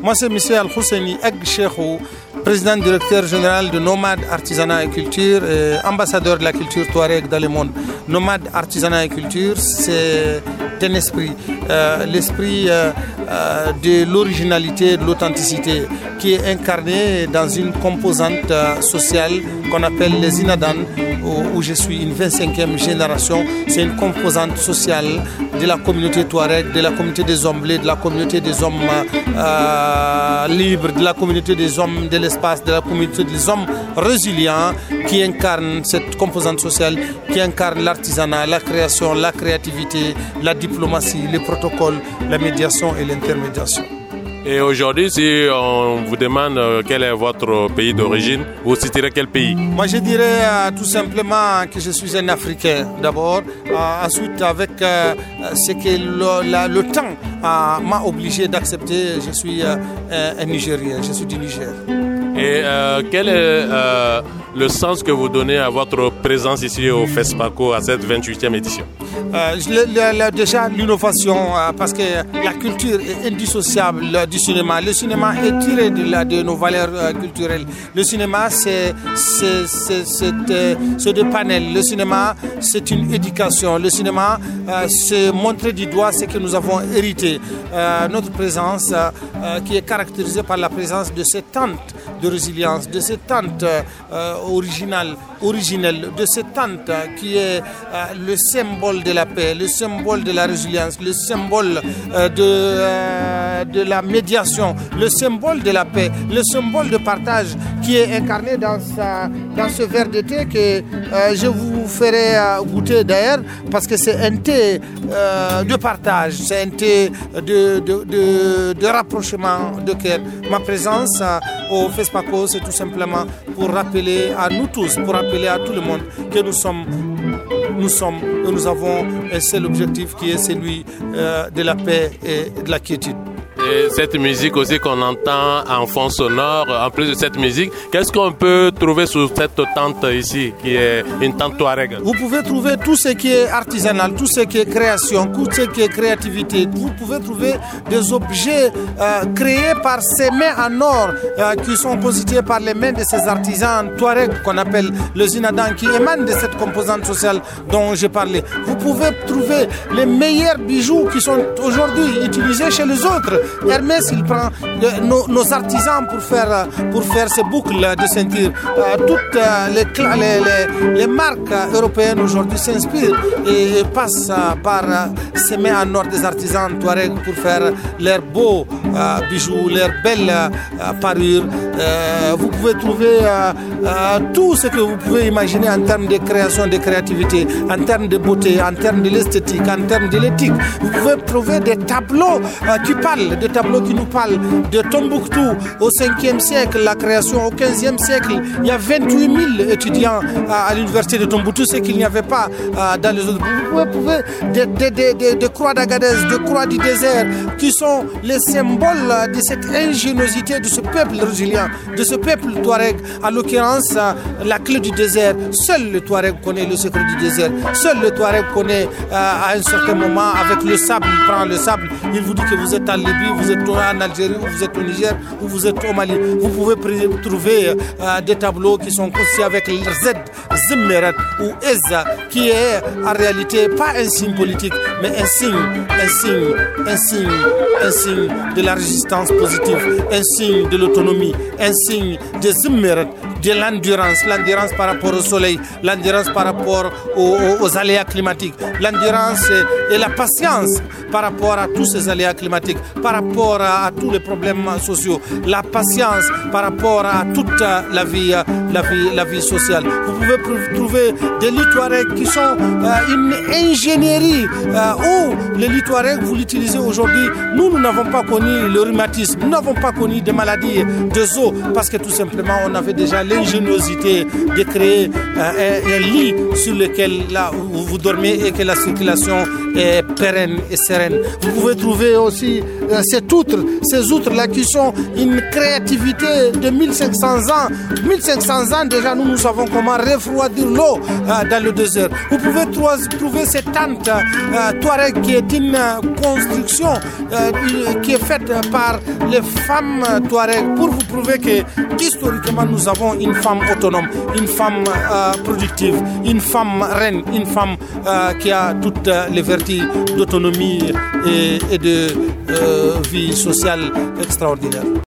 Moi, c'est M. Al-Husseini Ag président directeur général de Nomade Artisanat et Culture, ambassadeur de la culture touareg dans le monde. Nomade Artisanat et Culture, c'est un esprit, euh, l'esprit euh, euh, de l'originalité, de l'authenticité, qui est incarné dans une composante sociale qu'on appelle les Inadan, où, je suis une 25e génération. C'est une composante sociale de la communauté touareg, de la communauté des hommes bleus, de la communauté des hommes libres, de la communauté des hommes de l'espace, de la communauté des hommes résilients, qui incarne cette composante sociale, qui incarne l'artisanat, la création, la créativité, la diplomatie, les protocoles, la médiation et l'intermédiation. Et aujourd'hui, si on vous demande euh, quel est votre pays d'origine, vous citerez quel pays? Moi, je dirais euh, tout simplement que je suis un Africain d'abord. Euh, ensuite, avec ce que le, le temps m'a obligé d'accepter, je suis un Nigérien, je suis du Niger. Et quel est le sens que vous donnez à votre présence ici au FESPACO à cette 28e édition? Euh, Déjà l'innovation, euh, parce que la culture est indissociable du cinéma. Le cinéma est tiré de, la, de nos valeurs euh, culturelles. Le cinéma, c'est des panels. Le cinéma, c'est une éducation. Le cinéma, c'est montrer du doigt ce que nous avons hérité. Notre présence, qui est caractérisée par la présence de ces tentes de résilience, de cette tente originale, originelle, de cette tente qui est euh, le symbole de la paix, le symbole de la résilience, le symbole euh, de, euh, de la médiation, le symbole de la paix, le symbole de partage qui est incarné dans, sa, dans ce verre de thé que je vous ferai goûter d'ailleurs parce que c'est un thé de partage, c'est un thé de, de, rapprochement de cœur. Ma présence au FESPACO, c'est tout simplement pour rappeler à nous tous, pour rappeler à tout le monde que nous sommes, nous sommes, nous avons un seul objectif qui est celui euh, de la paix et de la quiétude cette musique aussi qu'on entend en fond sonore, en plus de cette musique, qu'est-ce qu'on peut trouver sur cette tente ici, qui est une tente Touareg? Vous pouvez trouver tout ce qui est artisanal, tout ce qui est création, tout ce qui est créativité. Vous pouvez trouver des objets euh, créés par ces mains en or euh, qui sont constitués par les mains de ces artisans Touareg qu'on appelle le Zinadan, qui émanent de cette composante sociale dont j'ai parlé. Vous pouvez trouver les meilleurs bijoux qui sont aujourd'hui utilisés chez les autres Hermès, il prend nos, artisans pour faire, pour ces boucles de ceinture. Euh, toutes euh, les, marques européennes aujourd'hui s'inspirent et passent par ces mains en or des artisans Touareg pour faire leurs beaux euh, bijoux, leurs belles parures. vous pouvez trouver tout ce que vous pouvez imaginer en termes de création, de créativité, en termes de beauté, en termes de l'esthétique, en termes de l'éthique. Vous pouvez trouver des tableaux qui parlent de tableau qui nous parle de Tombouctou au 5e siècle, la création au 15e siècle. Il y a 28 000 étudiants à, l'université de Tombouctou, ce qu'il n'y avait pas euh, dans les autres. Vous pouvez des, de, croix d'Agadez, de croix du désert, qui sont les symboles de cette ingéniosité de ce peuple résilient, de ce peuple touareg. En l'occurrence, euh, la clé du désert. Seul le touareg connaît le secret du désert. Seul le touareg connaît euh, à un certain moment, avec le sable, il prend le sable, il vous dit que vous êtes en Libye, vous êtes en Algérie, ou vous êtes au Niger, ou vous êtes au Mali. Vous pouvez trouver euh, des tableaux qui sont conçus avec Z, Zimmeret ou Eza, qui est en réalité pas un signe politique, mais un signe, un signe, un signe, un signe de la résistance positive, un signe de l'autonomie, un signe de Zimmeret, de l'endurance, l'endurance par rapport au soleil, l'endurance par rapport aux, aléas climatiques, l'endurance et, la patience par rapport à tous ces aléas climatiques, par rapport à, tous les problèmes sociaux, la patience par rapport à toute la vie, la vie, la vie sociale. Vous pouvez trouver des lits qui sont euh, une ingénierie euh, où les lits vous l'utilisez aujourd'hui. Nous, nous n'avons pas connu le rhumatisme, nous n'avons pas connu des maladies de os parce que tout simplement on avait déjà l'ingéniosité de créer euh, un, lit sur lequel là, vous dormez et que la circulation est pérenne et sereine. Vous pouvez trouver aussi euh, ces outres, ces outres-là qui sont une créativité de 1500 ans. 1500 ans déjà, nous, nous savons comment refroidir l'eau euh, dans le désert. Vous pouvez trouver cette tente Touareg qui est une construction qui est faite par les femmes Touareg pour vous prouver que historiquement nous avons une femme autonome, une femme productive, une femme reine, une femme qui a toutes les vertus d'autonomie et, de euh, vie sociale extraordinaire.